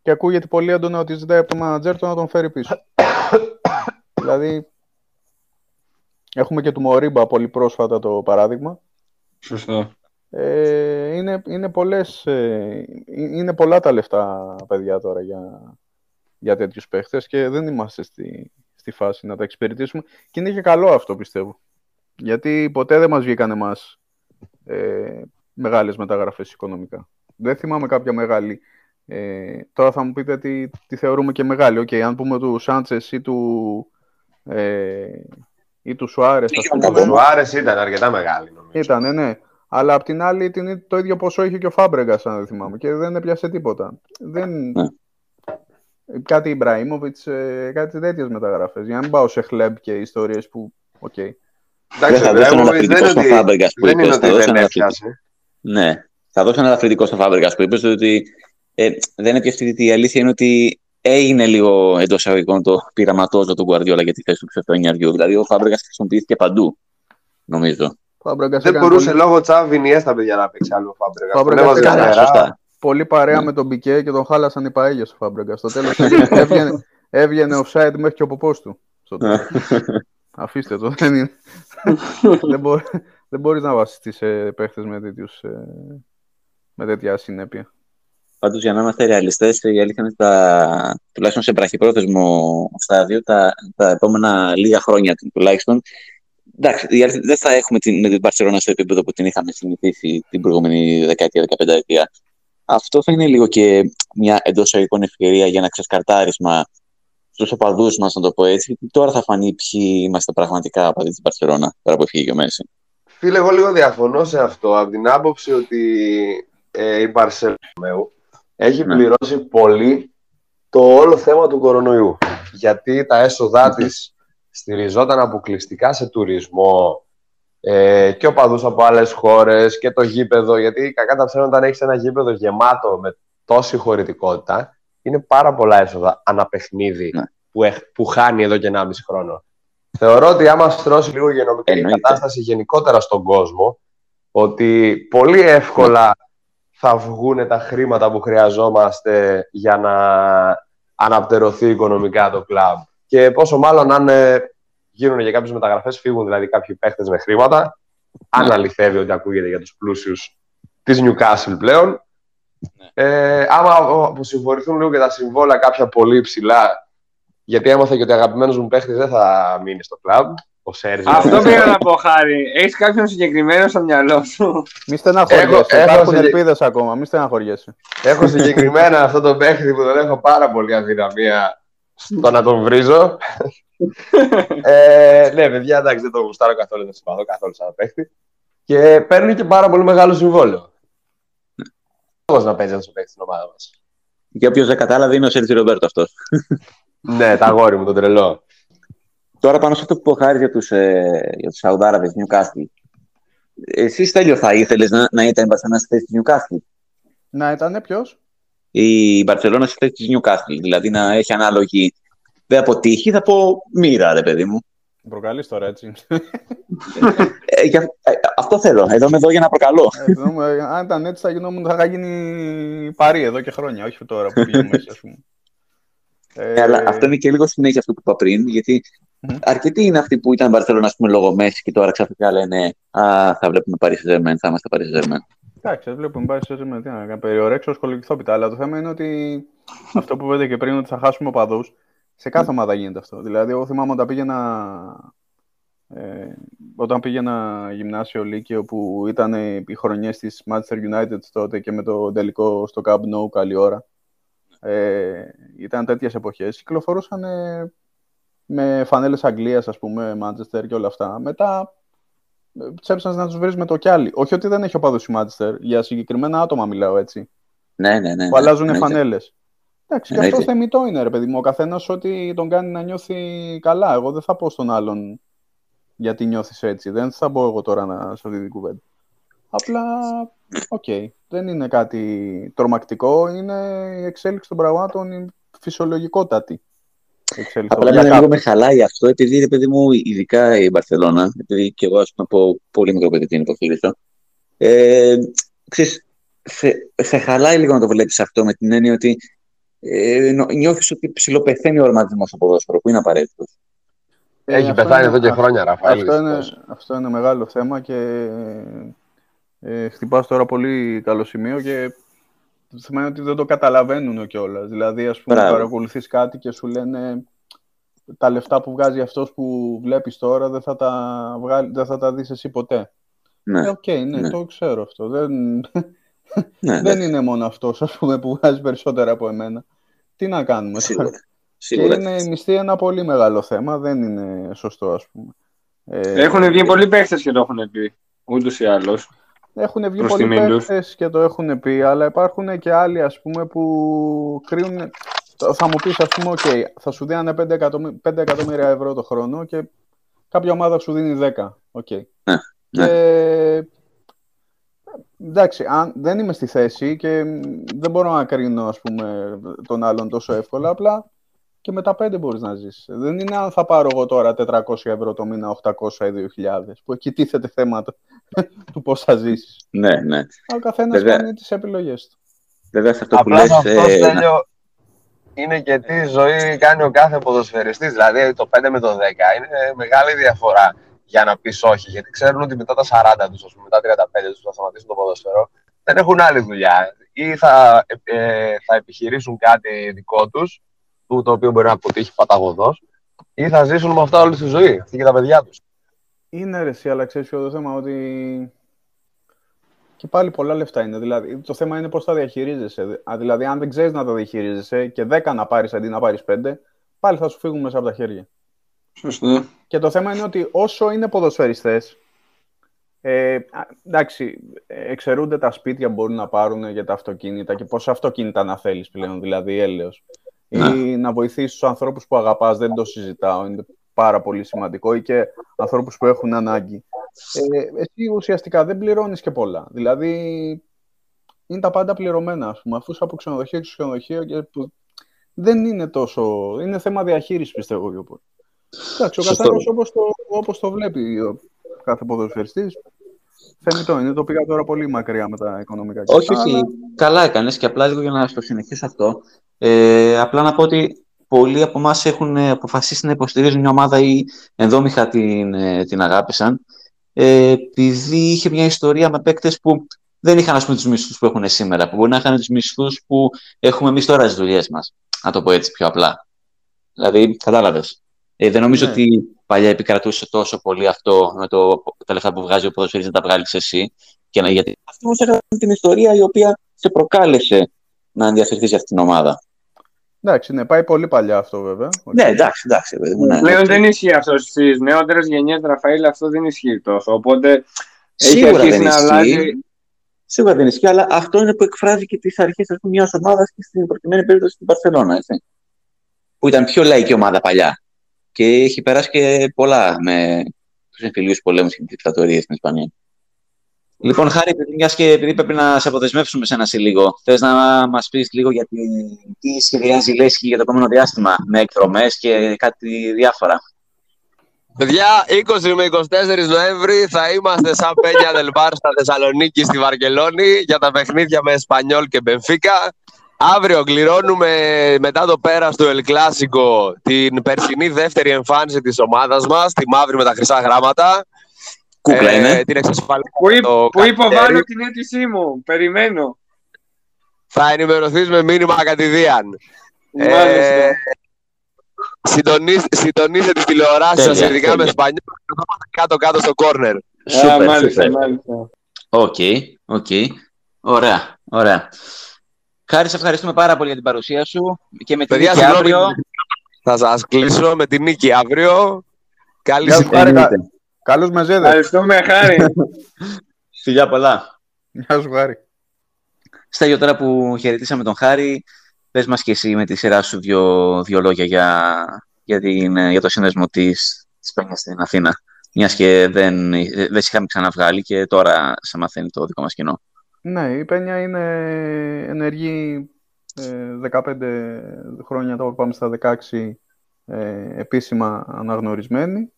και ακούγεται πολύ έντονα ότι ζητάει από τον μάνατζερ του να τον φέρει πίσω. δηλαδή, έχουμε και του Μωρίμπα πολύ πρόσφατα το παράδειγμα. Σωστό. Ε, είναι, είναι, πολλές, ε, είναι πολλά τα λεφτά, παιδιά, τώρα για, για τέτοιους παίχτες και δεν είμαστε στη, στη φάση να τα εξυπηρετήσουμε. Και είναι και καλό αυτό, πιστεύω. Γιατί ποτέ δεν μας βγήκαν εμάς ε, μεγάλες μεταγραφές οικονομικά. Δεν θυμάμαι κάποια μεγάλη. Ε, τώρα θα μου πείτε τι, τι θεωρούμε και μεγάλη. Οκ, αν πούμε του Σάντσες ή του, ε, ή του Σουάρες, ας Είχε πούμε, Ο Σουάρες ήταν αρκετά μεγάλη νομίζω. ήταν, ναι. Αλλά απ' την άλλη την, το ίδιο ποσό είχε και ο Φάμπρεγκας, αν δεν θυμάμαι. Και δεν έπιασε τίποτα. Δεν... Ναι. Κάτι Ιμπραήμοβιτς, ε, κάτι τέτοιες μεταγραφές. Για να μην πάω σε χλεμπ και ιστορίες που. Οκ. Εντάξει, θα ο δώσω ένα Ibrahimovic δεν ελαφρυντικό είναι στον ότι- Φάμπρεγκας που δεν είναι είπες, ότι θα δώσω δεν ένα έπιασε. Ναι. Θα δώσω ένα ελαφρυντικό στο Φάμπρεγκας που είπες ότι ε, δεν έπιασε γιατί η αλήθεια είναι ότι έγινε λίγο εντός εισαγωγικών το πειραματόζω του Γκουαρδιόλα για τη θέση του ξεφτονιαριού. Δηλαδή ο Φάμπρεγκα χρησιμοποιήθηκε παντού, νομίζω. Φάμπρεγκα Δεν μπορούσε λόγω Τσάβη Ινιέστα παιδιά να παίξει άλλο Φάμπρεγκα. Φάμπρεγκας Τον έβαζε έκανε, αριστερά. σωστά. Πολύ παρέα Ναι. με τον Μπικέ και τον χάλασαν οι παέγε ο Φάμπρεγκα. Στο τέλος έβγαινε, έβγαινε offside μέχρι και ο ποπός του. Στο τέλος. Αφήστε το. Δεν, είναι. δεν, μπορεί, δεν μπορείς να βασιστείς σε παίχτες με, τέτοιους, ε, με τέτοια συνέπεια. Πάντως, για να είμαστε ρεαλιστές, η αλήθεια είναι ότι τα, τουλάχιστον σε βραχυπρόθεσμο στάδιο, τα, τα επόμενα λίγα χρόνια τουλάχιστον, εντάξει, η αλήθεια, δεν θα έχουμε την, με την Παρσελόνα στο επίπεδο που την είχαμε συνηθίσει την προηγούμενη δεκαετία, δεκαπενταετία. Αυτό θα είναι λίγο και μια εντός εισαγωγικών ευκαιρία για ένα ξεσκαρτάρισμα στους οπαδούς μας, να το πω έτσι. Γιατί τώρα θα φανεί ποιοι είμαστε πραγματικά από την Παρσελόνα, τώρα που έφυγε και ο Μέση. Φίλε, εγώ λίγο διαφωνώ σε αυτό από την άποψη ότι ε, η Μπαρσελόνου έχει Ναι. πληρώσει πολύ το όλο θέμα του κορονοϊού. Γιατί τα έσοδά της στηριζόταν αποκλειστικά σε τουρισμό ε, και οπαδούς από άλλες χώρες και το γήπεδο, γιατί κακά τα ψέματα όταν έχεις ένα γήπεδο γεμάτο με τόση χωρητικότητα, είναι πάρα πολλά έσοδα ανά παιχνίδι Ναι. που, έχ- που χάνει εδώ και 1,5 χρόνο. Θεωρώ ότι άμα στρώσει λίγο υγειονομική Εννοείται. κατάσταση γενικότερα στον κόσμο, ότι πολύ εύκολα θα βγουν τα χρήματα που χρειαζόμαστε για να αναπτερωθεί οικονομικά το κλαμπ. Και πόσο μάλλον αν ε, γίνουν και κάποιες μεταγραφές, φύγουν δηλαδή κάποιοι παίχτες με χρήματα, αν Ναι. αληθεύει ότι ακούγεται για τους πλούσιους της Newcastle πλέον. Ναι. Ε, άμα αποσυμφορηθούν λίγο και τα συμβόλαια κάποια πολύ υψηλά, γιατί έμαθα και ότι ο αγαπημένος μου παίχτης δεν θα μείνει στο κλαμπ, ο Σέρζιο. Αυτό πήγα να πω, Χάρη. Έχεις κάποιον συγκεκριμένο στο μυαλό σου; Μη στεναχωριέσαι. Έχω- έχω Υπάρχουν σε- ελπίδες ακόμα. Μη στεναχωριέσαι. Έχω συγκεκριμένα αυτό το παίχτη που τον έχω πάρα πολύ αδυναμία στο να τον βρίζω. ε, ναι, παιδιά, εντάξει, δεν τον γουστάρω καθόλου, δεν συμπαθώ καθόλου σαν παίχτη. Και παίρνει και πάρα πολύ μεγάλο συμβόλαιο. Πώς να παίζει αυτό ο παίχτης στην ομάδα μας; Για όποιος δεν κατάλαβε, είναι ο Σέρτζι Ρομπέρτο αυτός. ναι, τα αγόρι μου, τον τρελό. Τώρα πάνω σε αυτό που είπε ο Χάρης για τους, ε, για τους Σαουδάραβες, Newcastle. Εσύ, Στέλιο, θα ήθελες να, να ήταν η Μπαρσελόνα στη θέση της Newcastle; Να ήταν ποιος; Η Μπαρσελόνα στη θέση της Newcastle. Δηλαδή να έχει ανάλογη. Δεν αποτύχει, θα πω μοίρα, ρε παιδί μου. Προκαλείς τώρα έτσι. Ε, για- ε, αυτό θέλω. Εδώ είμαι εδώ για να προκαλώ. Ε, νομίζω, αν ήταν έτσι θα γινόμουν, θα είχα γίνει παρή εδώ και χρόνια, όχι τώρα που πήγαμε μέσα, ας πούμε. Ε, αλλά αυτό είναι και λίγο συνέχεια αυτό που είπα πριν, γιατί Μμμ. αρκετοί είναι αυτοί που ήταν Μπαρσελόνα, ας πούμε, λόγω Μέση και τώρα ξαφνικά λένε Α, θα βλέπουμε Paris Saint-Germain, θα είμαστε Paris Saint-Germain. Εντάξει, βλέπουμε πάει σε με τι να κάνει. Περιορέξω σκολικηθόπιτα. Αλλά το θέμα είναι ότι αυτό που είπατε και πριν, ότι θα χάσουμε οπαδούς, σε κάθε ομάδα γίνεται αυτό. Δηλαδή, εγώ θυμάμαι όταν πήγαινα. Ε, όταν πήγαινα γυμνάσιο Λύκειο που ήταν οι χρονιές της Manchester United τότε και με το τελικό στο Camp Nou καλή ώρα ε, ήταν τέτοιες εποχές κυκλοφορούσαν ε, με φανέλες Αγγλίας ας πούμε Manchester και όλα αυτά μετά ψέψαν να τους βρεις με το κι άλλοι. Όχι ότι δεν έχει οπαδού η Manchester, για συγκεκριμένα άτομα μιλάω έτσι. Ναι, ναι, ναι. που αλλάζουν ναι, φανέλες. Εντάξει, και αυτός Εννοείται. θεμιτό είναι, ρε παιδί μου. Ο καθένας ό,τι τον κάνει να νιώθει καλά. Εγώ δεν θα πω στον άλλον γιατί νιώθεις έτσι. Δεν θα μπω εγώ τώρα να, σε αυτή την κουβέντα. Απλά, οκ. Δεν είναι κάτι τρομακτικό. Είναι η εξέλιξη των πραγμάτων η φυσιολογικότατη. η εξέλιξη των- Απλά για εμένα λίγο κάποιους. με χαλάει αυτό, επειδή ρε παιδί μου, ειδικά η Μπαρσελόνα, επειδή και εγώ, ας πούμε, από πολύ μικρό παιδί την υποστηρίζω, ε, ξέρεις, σε, σε χαλάει λίγο να το βλέπεις αυτό με την έννοια ότι ε, νο- νιώθεις ότι ψιλοπεθαίνει ο ορματισμός στο ποδόσφαιρο, που είναι απαραίτητο. Ε, Έχει αυτό πεθάνει είναι- εδώ και χρόνια, Ραφαήλ. Αυτό είναι, δυστυχώς. αυτό είναι μεγάλο θέμα και ε, χτυπάς τώρα πολύ καλό σημείο και το θέμα είναι ότι δεν το καταλαβαίνουν κιόλας. Δηλαδή, ας πούμε, Μπράβο. παρακολουθείς κάτι και σου λένε τα λεφτά που βγάζει αυτός που βλέπεις τώρα δεν θα τα, βγάλει, δεν θα τα δεις εσύ ποτέ. Ναι, Ε, οκ, ναι, ναι. το ξέρω αυτό. Δεν, ναι, δεν ναι, είναι μόνο αυτός, ας πούμε, που βγάζει περισσότερα από εμένα. Τι να κάνουμε τώρα. σίγουρα. Και Σίγουρα. είναι οι μισθοί ένα πολύ μεγάλο θέμα. Δεν είναι σωστό, ας πούμε. Ε, Έχουν βγει πολλοί παίχτες και το έχουν πει. Ούτως ή άλλως. Έχουν βγει Προς πολλοί τιμήν τους. παίχτες και το έχουν πει, αλλά υπάρχουν και άλλοι ας πούμε που κρίνουν... Θα μου πεις ας πούμε, ok, θα σου δίνανε 5, εκατομμύ... 5 εκατομμύρια ευρώ το χρόνο και κάποια ομάδα σου δίνει 10. Okay. Ναι, Και... Εντάξει, αν δεν είμαι στη θέση και δεν μπορώ να κρίνω ας πούμε, τον άλλον τόσο εύκολα, απλά και με τα 5 μπορείς να ζεις. Δεν είναι αν θα πάρω εγώ τώρα 400 ευρώ το μήνα, 800 ή 2.000, που εκεί τίθεται θέματα του πώς θα ζήσεις. Ναι, ναι. Ο καθένας Βέβαια. κάνει τις επιλογές του. Βέβαια σε αυτό που Απλά λες, σε αυτό, ε, Στέλιο, είναι και τι ζωή κάνει ο κάθε ποδοσφαιριστής. Δηλαδή το 5 με το 10 είναι μεγάλη διαφορά για να πεις όχι. Γιατί ξέρουν ότι μετά τα 40 τους, ας πούμε, μετά τα 35 τους θα σταματήσουν το ποδόσφαιρο. Δεν έχουν άλλη δουλειά. Ή θα, ε, θα επιχειρήσουν κάτι δικό τους, που το οποίο μπορεί να αποτύχει παταγωδός, ή θα ζήσουν με αυτά όλη τη ζωή, αυτοί και τα παιδιά τους. Είναι ρε, εσύ, αλλά ξέρεις ποιο το θέμα, ότι. Και πάλι πολλά λεφτά είναι. Δηλαδή, το θέμα είναι πώς τα διαχειρίζεσαι. Α, Δηλαδή, αν δεν ξέρεις να τα διαχειρίζεσαι και 10 να πάρεις αντί να πάρεις 5, πάλι θα σου φύγουν μέσα από τα χέρια. Σωστό. Και το θέμα είναι ότι όσο είναι ποδοσφαιριστές, ε, α, εντάξει, ε, εξαιρούνται τα σπίτια που μπορούν να πάρουν για τα αυτοκίνητα και πόσα αυτοκίνητα να θέλεις πλέον, δηλαδή έλεος. Να. Ή να βοηθήσεις τους ανθρώπους που αγαπάς, δεν το συζητάω, είναι πάρα πολύ σημαντικό ή και ανθρώπους που έχουν ανάγκη. Ε, εσύ ουσιαστικά δεν πληρώνεις και πολλά. Δηλαδή, είναι τα πάντα πληρωμένα, ας πούμε, αφού είσαι από ξενοδοχείο και ξενοδοχείο και που δεν είναι τόσο... Είναι θέμα διαχείρισης, πιστεύω, πιο πολύ. Εντάξει, ο καθένας όπως το, όπως το βλέπει ο κάθε ποδοσφαιριστής, Θεμητό είναι, το πήγα τώρα πολύ μακριά με τα οικονομικά. Όχι, όχι. Καλά έκανες και απλά λίγο για να το συνεχίσω αυτό. Ε, απλά να πω ότι πολλοί από εμάς έχουν αποφασίσει να υποστηρίζουν μια ομάδα ή ενδόμηχα την, ε, την αγάπησαν. Ε, επειδή είχε μια ιστορία με παίκτες που δεν είχαν τους μισθούς που έχουν σήμερα, που μπορεί να είχαν τους μισθούς που έχουμε εμείς τώρα στις δουλειές μας. Να το πω έτσι πιο απλά. Δηλαδή, κατάλαβες. Ε, δεν νομίζω ναι. ότι παλιά επικρατούσε τόσο πολύ αυτό με το, τα λεφτά που βγάζει ο ποδοσφαιριστής να τα βγάλεις εσύ. Και να, γιατί αυτό όμως έκανε την ιστορία η οποία σε προκάλεσε να ενδιαφερθείς για αυτήν την ομάδα. Εντάξει, ναι, πάει πολύ παλιά αυτό βέβαια. Ναι, εντάξει, εντάξει. Ναι, Πλέον δεν ισχύει αυτό στις νεότερες γενιές, Ραφαήλ, αυτό δεν ισχύει τόσο. Οπότε Σίγουρα έχει δεν να αλλάζει. Σίγουρα δεν ισχύει, αλλά αυτό είναι που εκφράζει και τις αρχές μιας ομάδας και στην προκειμένη περίπτωση στην Παρσελόνα. Που ήταν πιο λαϊκή ομάδα παλιά και έχει περάσει και πολλά με τους εμφυλίους πολέμους και τις δικτατορίες στην Ισπανία. Λοιπόν, Χάρη, μιας και επειδή πρέπει να σε αποδεσμεύσουμε σε ένα σε λίγο, θες να μας πεις λίγο για τι σχεδιάζει η Λέσχη για το επόμενο διάστημα, με εκδρομές και κάτι διάφορα. Παιδιά, 20 με 24 Νοέμβρη θα είμαστε σαν Πένια Δελβάρ στα Θεσσαλονίκη στη Βαρκελόνη για τα παιχνίδια με Εσπανιόλ και Μπενφίκα. Αύριο κληρώνουμε μετά το πέρας του El Clásico την περσινή δεύτερη εμφάνιση της ομάδας μας, τη μαύρη με τα χρυσά γράμματα. Κούκλα είναι. Ε, την που, που υποβάλλω την αίτησή μου. Περιμένω. Θα ενημερωθείς με μήνυμα κατηδίαν. Ε, συντονίστε τις τηλεοράσεις σας, ειδικά με Σπανιό, κάτω-κάτω στο κόρνερ. Σούπερ, μάλιστα, μάλιστα. Ok, ok. Ωραία, ωραία. Χάρη, σε ευχαριστούμε πάρα πολύ για την παρουσία σου και με την νίκη αύριο. Θα σας κλείσω με την νίκη αύριο. Καλή συνέχεια. Καλούς μεζέδες. Ευχαριστούμε, Χάρη. Φιλιά πολλά. Γεια σου, Χάρη. Στέλιο, τώρα που χαιρετήσαμε τον Χάρη, πες μας και εσύ με τη σειρά σου δύο, δύο λόγια για, για, την, για το σύνδεσμο της, της Πένιας στην Αθήνα. Μιας και δεν, δεν είχαμε ξαναβγάλει και τώρα σε μαθαίνει το δικό μας κοινό. Ναι, η Πένια είναι ενεργή 15 ε, χρόνια, τώρα πάμε στα 16 ε, επίσημα αναγνωρισμένη.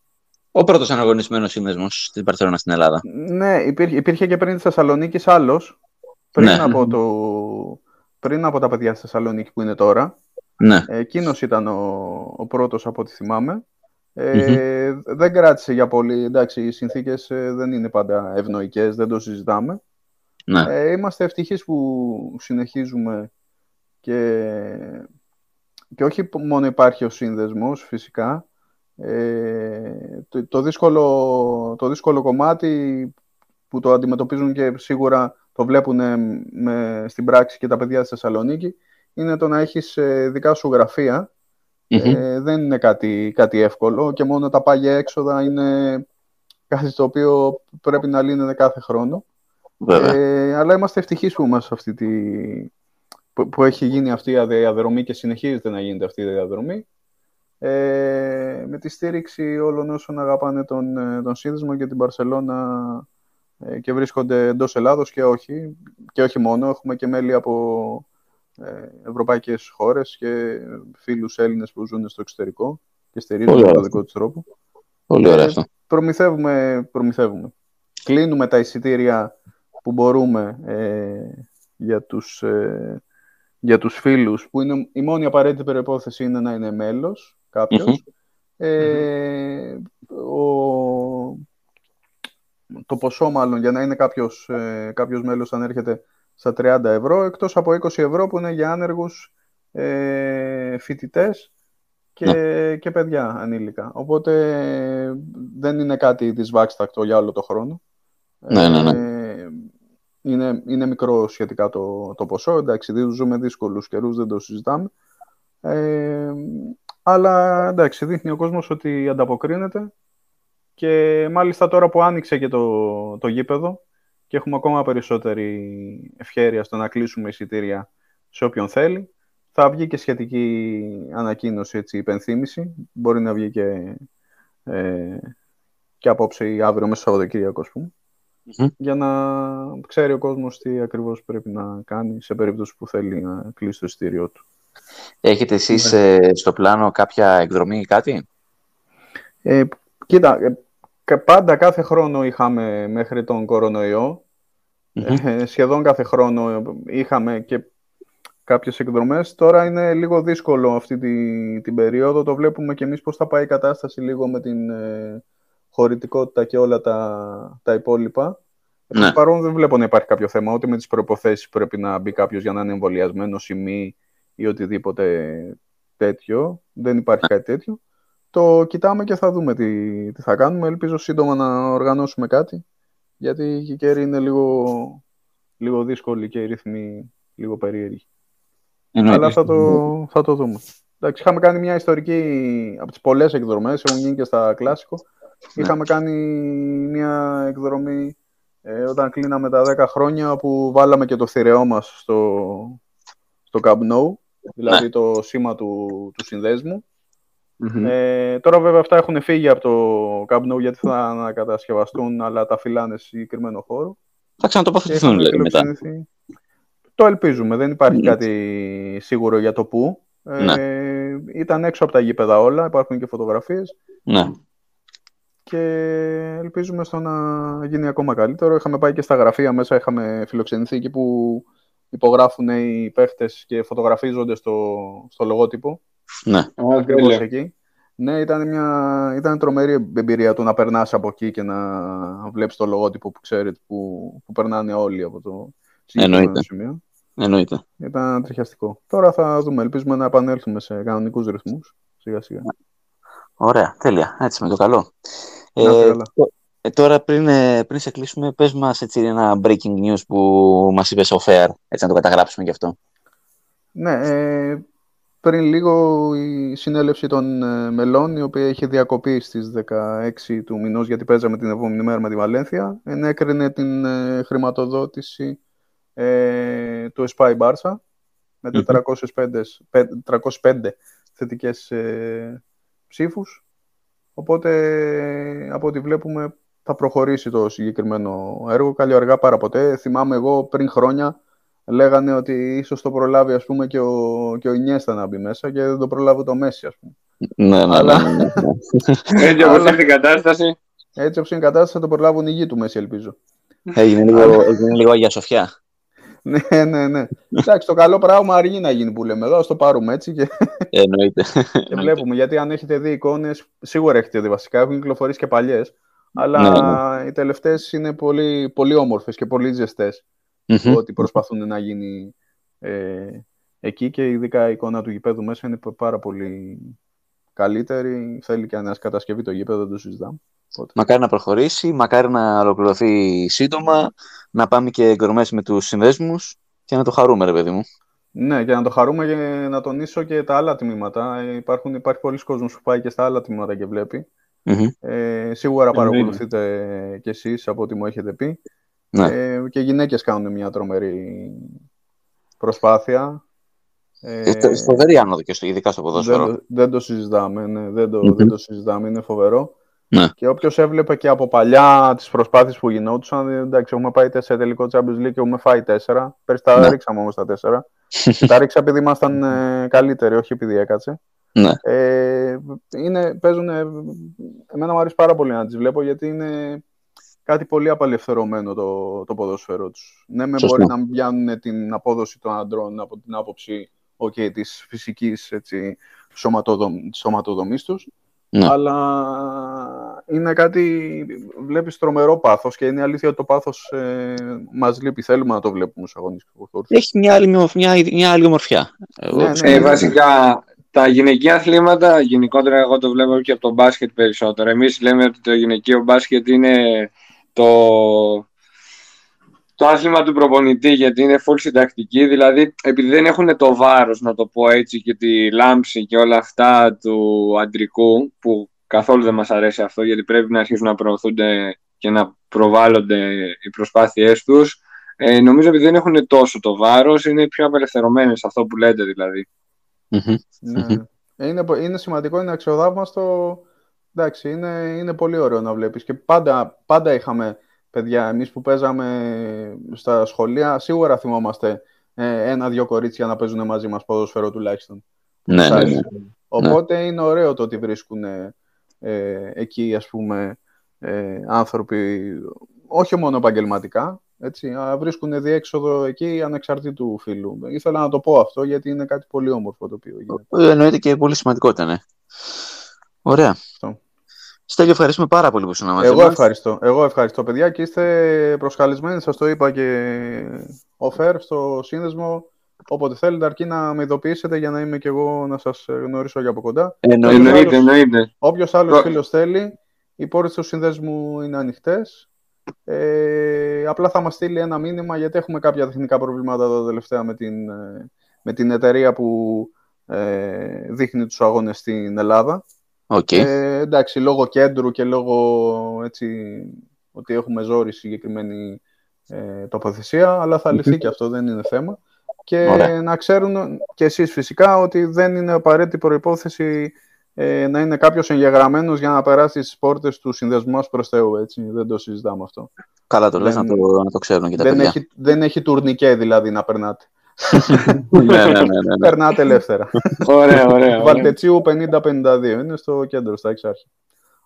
Ο πρώτος αναγνωρισμένος σύνδεσμο στην Παρσελόνα στην Ελλάδα. Ναι, υπήρχε, υπήρχε και πριν της Θεσσαλονίκης άλλος. Πριν, ναι. από το, πριν από τα παιδιά στη Θεσσαλονίκη που είναι τώρα. Ναι. Εκείνος ήταν ο, ο πρώτος από ό,τι θυμάμαι. Ε, Δεν κράτησε για πολύ. Εντάξει, οι συνθήκες ε, δεν είναι πάντα ευνοϊκές, δεν το συζητάμε. Ναι. Ε, είμαστε ευτυχείς που συνεχίζουμε και, και όχι μόνο υπάρχει ο σύνδεσμος φυσικά. Ε, το, το, δύσκολο, το δύσκολο κομμάτι που το αντιμετωπίζουν και σίγουρα το βλέπουν με, στην πράξη και τα παιδιά στη Θεσσαλονίκη είναι το να έχεις ε, δικά σου γραφεια Ε, δεν είναι κάτι, κάτι εύκολο και μόνο τα πάγια έξοδα είναι κάτι το οποίο πρέπει να λύνεται κάθε χρόνο. Ε, αλλά είμαστε ευτυχείς που είμαστε αυτή τη... που, έχει γίνει αυτή η διαδρομή και συνεχίζεται να γίνεται αυτή η διαδρομή. Ε, με τη στήριξη όλων όσων αγαπάνε τον, ε, τον σύνδεσμο και την Παρσελώνα ε, και βρίσκονται εντός Ελλάδος και όχι. Και όχι μόνο, έχουμε και μέλη από ε, ευρωπαϊκές χώρες και φίλους Έλληνες που ζουν στο εξωτερικό και στηρίζουν τον δικό τους τρόπο. Πολύ ωραία αυτό. Προμηθεύουμε, προμηθεύουμε. Κλείνουμε τα εισιτήρια που μπορούμε ε, για, τους, ε, για τους φίλους, που είναι, η μόνη απαραίτητη προϋπόθεση είναι να είναι μέλος Ε, το ποσό μάλλον για να είναι κάποιος, ε, κάποιος μέλος αν έρχεται στα 30 ευρώ, εκτός από 20 ευρώ που είναι για άνεργους ε, φοιτητές και, ναι. και παιδιά ανήλικα. Οπότε δεν είναι κάτι δυσβάξτακτο για όλο το χρόνο. Ναι, ναι, ναι. Ε, είναι, είναι μικρό σχετικά το, το ποσό. Εντάξει, ζούμε δύσκολους καιρούς, δεν το συζητάμε. Ε, αλλά εντάξει, δείχνει ο κόσμος ότι ανταποκρίνεται και μάλιστα τώρα που άνοιξε και το, το γήπεδο και έχουμε ακόμα περισσότερη ευχέρεια στο να κλείσουμε εισιτήρια σε όποιον θέλει. Θα βγει και σχετική ανακοίνωση, έτσι, υπενθύμηση. Μπορεί να βγει και ε, και απόψε ή αύριο μέσα στο Σαββατοκύριακο, ας πούμε, για να ξέρει ο κόσμος τι ακριβώς πρέπει να κάνει σε περίπτωση που θέλει να κλείσει το εισιτήριό του. Έχετε εσείς ε, στο πλάνο κάποια εκδρομή ή κάτι; Ε, κοίτα, ε, πάντα κάθε χρόνο είχαμε μέχρι τον κορονοϊό. Ε, σχεδόν κάθε χρόνο είχαμε και κάποιες εκδρομές. Τώρα είναι λίγο δύσκολο αυτή τη, την περίοδο. Το βλέπουμε και εμείς πώς θα πάει η κατάσταση λίγο με την ε, χωρητικότητα και όλα τα, τα υπόλοιπα. Ναι. Παρόν δεν βλέπω να υπάρχει κάποιο θέμα, ούτε με τις προϋποθέσεις πρέπει να μπει κάποιος για να είναι εμβολιασμένος ή μη ή οτιδήποτε τέτοιο. Δεν υπάρχει κάτι τέτοιο. Το κοιτάμε και θα δούμε τι, τι θα κάνουμε. Ελπίζω σύντομα να οργανώσουμε κάτι, γιατί η καιρή είναι λίγο, λίγο δύσκολη και οι ρυθμοί λίγο περίεργοι. Αλλά θα το, θα το δούμε. Εντάξει, είχαμε κάνει μια ιστορική, από τις πολλές εκδρομές, έχουν γίνει και στα κλάσικο, ναι. είχαμε κάνει μια εκδρομή ε, όταν κλείναμε τα 10 χρόνια που βάλαμε και το θηρεό μας στο, στο Camp Nou, δηλαδή ναι. το σήμα του, του συνδεσμου Ε, τώρα βέβαια αυτά έχουν φύγει από το Camp Nou γιατί θα ανακατασκευαστούν, αλλά τα φυλάνε σε συγκεκριμένο χώρο. Θα ξανατοποθετηθούν δηλαδή μετά. Το ελπίζουμε, δεν υπάρχει κάτι σίγουρο για το πού. Ε, ναι. ήταν έξω από τα γήπεδα όλα, υπάρχουν και φωτογραφίες. Ναι. Και ελπίζουμε στο να γίνει ακόμα καλύτερο. Είχαμε πάει και στα γραφεία μέσα, είχαμε φιλοξενηθεί εκεί που υπογράφουν οι παίχτες και φωτογραφίζονται στο, στο λογότυπο. Ναι. Ακριβώς εκεί. Ναι, ήταν, μια, ήταν τρομερή εμπειρία του να περνάς από εκεί και να βλέπεις το λογότυπο που ξέρετε που, που περνάνε όλοι από το συγκεκριμένο σημείο. Εννοείται. Ήταν τριχιαστικό. Τώρα θα δούμε. Ελπίζουμε να επανέλθουμε σε κανονικούς ρυθμούς. Σιγά σιγά. Ωραία, τέλεια. Έτσι με το καλό. Ε, ε, τώρα πριν, ε, πριν σε κλείσουμε, πες μας έτσι, ένα breaking news που μας είπες ο Fair, έτσι να το καταγράψουμε γι' αυτό. Ναι, ε, πριν λίγο η συνέλευση των ε, μελών, η οποία είχε διακοπεί στις 16 του μηνός, γιατί παίζαμε την επόμενη μέρα με τη Βαλένθια, ενέκρινε την χρηματοδότηση ε, του Espai Barça με 405, 305 θετικές ε, ψήφους. Οπότε, από ό,τι βλέπουμε, θα προχωρήσει το συγκεκριμένο έργο. Καλή αργά πάρα ποτέ. Θυμάμαι εγώ πριν χρόνια λέγανε ότι ίσως το προλάβει ας πούμε, και ο, και ο Ινιέστα να μπει μέσα και δεν το προλάβει το Μέση, ας πούμε. Ναι, ναι, ναι. ναι, ναι. Έτσι όπως είναι η κατάσταση. Έτσι όπως είναι η κατάσταση θα το προλάβουν οι γη του Μέση, ελπίζω. Έγινε λίγο, έγινε λίγο Αγία Σοφιά ναι, ναι, ναι. Εντάξει, το καλό πράγμα αργεί να γίνει που λέμε εδώ. Α το πάρουμε έτσι και. Εννοείται. και βλέπουμε. Γιατί αν έχετε δει εικόνες, σίγουρα έχετε δει βασικά. Έχουν κυκλοφορήσει και παλιές. Αλλά ναι, ναι. οι τελευταίες είναι πολύ, πολύ όμορφες και πολύ ζεστές. Mm-hmm. Ότι προσπαθούν να γίνει ε, εκεί και ειδικά η εικόνα του γηπέδου μέσα είναι πάρα πολύ καλύτερη. Θέλει και ανασκατασκευή το γήπεδο, δεν το συζητάμε. Μακάρι να προχωρήσει, μακάρι να ολοκληρωθεί σύντομα, να πάμε και εγκρομές με τους συνδέσμους και να το χαρούμε, ρε παιδί μου. Ναι, και να το χαρούμε και να τονίσω και τα άλλα τμήματα. Υπάρχουν, υπάρχει πολλοί κόσμος που πάει και στα άλλα τμήματα και βλεπει Ε, σίγουρα παρακολουθείτε κι εσείς από ό,τι μου έχετε πει. Ναι. Ε, και γυναίκες κάνουν μια τρομερή προσπάθεια. Ε, φοβερή άνοδο και στο, ειδικά στο ποδόσφαιρο. Δεν, δεν το συζητάμε, ναι, δεν, το, δεν το συζητάμε, είναι φοβερό. Ναι. Και όποιος έβλεπε και από παλιά τις προσπάθειες που γινόντουσαν, εντάξει, έχουμε πάει σε τελικό Champions League και έχουμε φάει τέσσερα. Πέρυσι τα ναι. ρίξαμε όμως τα τέσσερα. τα ρίξα επειδή ήμασταν ε, καλύτεροι, όχι επειδή έκατσε. Ναι. Ε, είναι, παίζουν, εμένα μου αρέσει πάρα πολύ να τις βλέπω γιατί είναι κάτι πολύ απελευθερωμένο το, το ποδόσφαιρο τους. Ναι, με μπορεί να πιάνουν την απόδοση των αντρών από την άποψη okay, της φυσικής σωματοδομής τους, ναι. Αλλά είναι κάτι, βλέπεις τρομερό πάθος και είναι αλήθεια ότι το πάθος ε, μας λείπει. Θέλουμε να το βλέπουμε στους αγωνιστικούς χώρους. Έχει μια άλλη, μια, μια άλλη ομορφιά. Ναι, ναι, ε, βασικά τα γυναικεία αθλήματα, γενικότερα εγώ το βλέπω και από το μπάσκετ περισσότερο. Εμείς λέμε ότι το γυναικείο μπάσκετ είναι το, το άθλημα του προπονητή γιατί είναι full συντακτική, δηλαδή επειδή δεν έχουν το βάρος να το πω έτσι και τη λάμψη και όλα αυτά του αντρικού που καθόλου δεν μας αρέσει αυτό γιατί πρέπει να αρχίσουν να προωθούνται και να προβάλλονται οι προσπάθειές τους ε, νομίζω επειδή δεν έχουν τόσο το βάρος είναι πιο απελευθερωμένες αυτό που λέτε δηλαδή. Ναι. Ε, είναι, είναι σημαντικό, είναι αξιοδάμαστο εντάξει, είναι, είναι πολύ ωραίο να βλέπεις. Και πάντα, πάντα είχαμε παιδιά, εμείς που παίζαμε στα σχολεία, σίγουρα θυμόμαστε ε, ένα-δυο κορίτσια να παίζουν μαζί μας ποδοσφαιρό τουλάχιστον. Ναι, ναι, ναι. Οπότε είναι ωραίο το ότι βρίσκουν ε, εκεί, ας πούμε, ε, άνθρωποι, όχι μόνο επαγγελματικά, έτσι, βρίσκουν διέξοδο εκεί ανεξαρτήτου φίλου. Ήθελα να το πω αυτό γιατί είναι κάτι πολύ όμορφο το οποίο γίνεται. Εννοείται και πολύ σημαντικό ήταν. Ωραία. Αυτό. Στέλιο, ευχαριστούμε πάρα πολύ που ήσουν μαζί Εγώ ευχαριστώ. Εγώ ευχαριστώ, παιδιά, και είστε προσκαλισμένοι, σας το είπα και ο Φερ στο σύνδεσμο. Όποτε θέλετε, αρκεί να με ειδοποιήσετε για να είμαι και εγώ να σας γνωρίσω για από κοντά. Εννοείται, εννοείται. Όποιος άλλος φίλος θέλει, οι πόρτες του σύνδεσμου είναι ανοιχτές. Ε, απλά θα μας στείλει ένα μήνυμα γιατί έχουμε κάποια τεχνικά προβλήματα εδώ τελευταία με την, με την εταιρεία που ε, δείχνει τους αγώνες στην Ελλάδα. Okay. Ε, εντάξει, λόγω κέντρου και λόγω έτσι, ότι έχουμε ζόρι συγκεκριμένη ε, τοποθεσία, αλλά θα λυθεί και αυτό, δεν είναι θέμα. Και να ξέρουν και εσείς φυσικά ότι δεν είναι απαραίτητη προϋπόθεση ε, να είναι κάποιος εγγεγραμμένος για να περάσει τις πόρτες του συνδεσμού μας προς Θεού, έτσι. Δεν το συζητάμε αυτό. Καλά το λες, να το, να το ξέρουν και τα δεν παιδιά. Έχει, δεν έχει τουρνικέ δηλαδή να περνάτε. Ναι, ναι, ναι, ναι. Περνάτε ελεύθερα. ωραία, ωραία. Βαλτετσίου 50-52. Είναι στο κέντρο, στα εξάρχεια.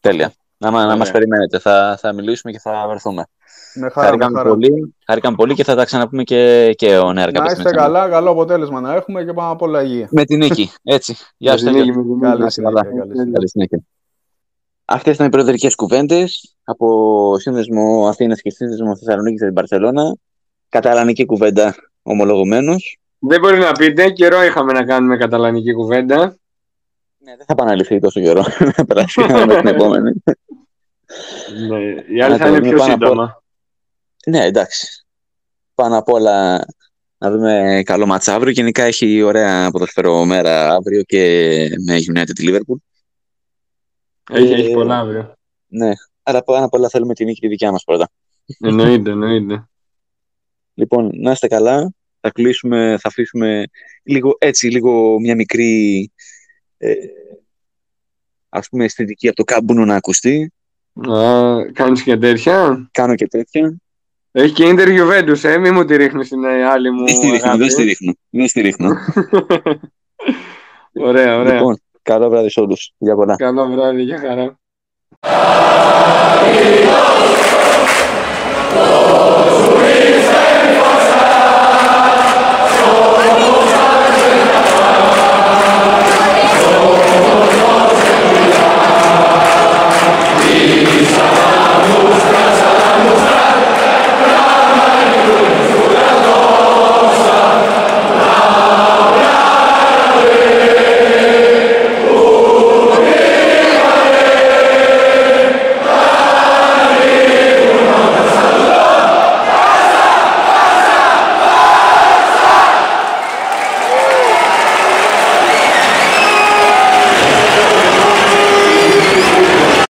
Τέλεια. Να, να μας περιμένετε. Θα, θα μιλήσουμε και θα βρεθούμε. Με χαρά, Χάρηκαμε πολύ, χάρηκαμε πολύ και θα τα ξαναπούμε και, και ο Νέα Να είστε καλά, καλό αποτέλεσμα να έχουμε και πάμε από όλα υγεία. Με την νίκη, έτσι. Γεια σου, Καλή συνέχεια. Αυτές ήταν οι προεδρικές κουβέντες από Σύνδεσμο Αθήνας και Σύνδεσμο Θεσσαλονίκης στην Παρσελώνα. Καταλανική κουβέντα ομολογουμένως. Δεν μπορεί να πείτε, καιρό είχαμε να κάνουμε καταλανική κουβέντα. Ναι, δεν θα επαναληφθεί τόσο καιρό. Να περάσει με την επόμενη. Ναι, η άλλη θα είναι πιο σύντομα. Ναι, εντάξει. Πάνω απ' όλα να δούμε καλό μάτς αύριο. Γενικά έχει ωραία ποδοσφαιρό μέρα αύριο και με United τη Liverpool. Έχει, ε, έχει πολλά αύριο. Ναι, άρα πάνω απ' όλα θέλουμε τη νίκη τη δικιά μας πρώτα. Εννοείται, εννοείται. Λοιπόν, να είστε καλά. Θα κλείσουμε, θα αφήσουμε λίγο, έτσι, λίγο μια μικρή ε, ας πούμε αισθητική από το κάμπουνο να ακουστεί. Α, κάνεις και τέτοια. Κάνω και τέτοια. Έχει και interview Juventus, ε, μη μου τη ρίχνεις στην άλλη μου Δεν στη ρίχνω, δεν στη ρίχνω. Δεν στη ρίχνω. ωραία, ωραία. Λοιπόν, καλό βράδυ σε όλους. Για πολλά. Καλό βράδυ, για χαρά. Oh,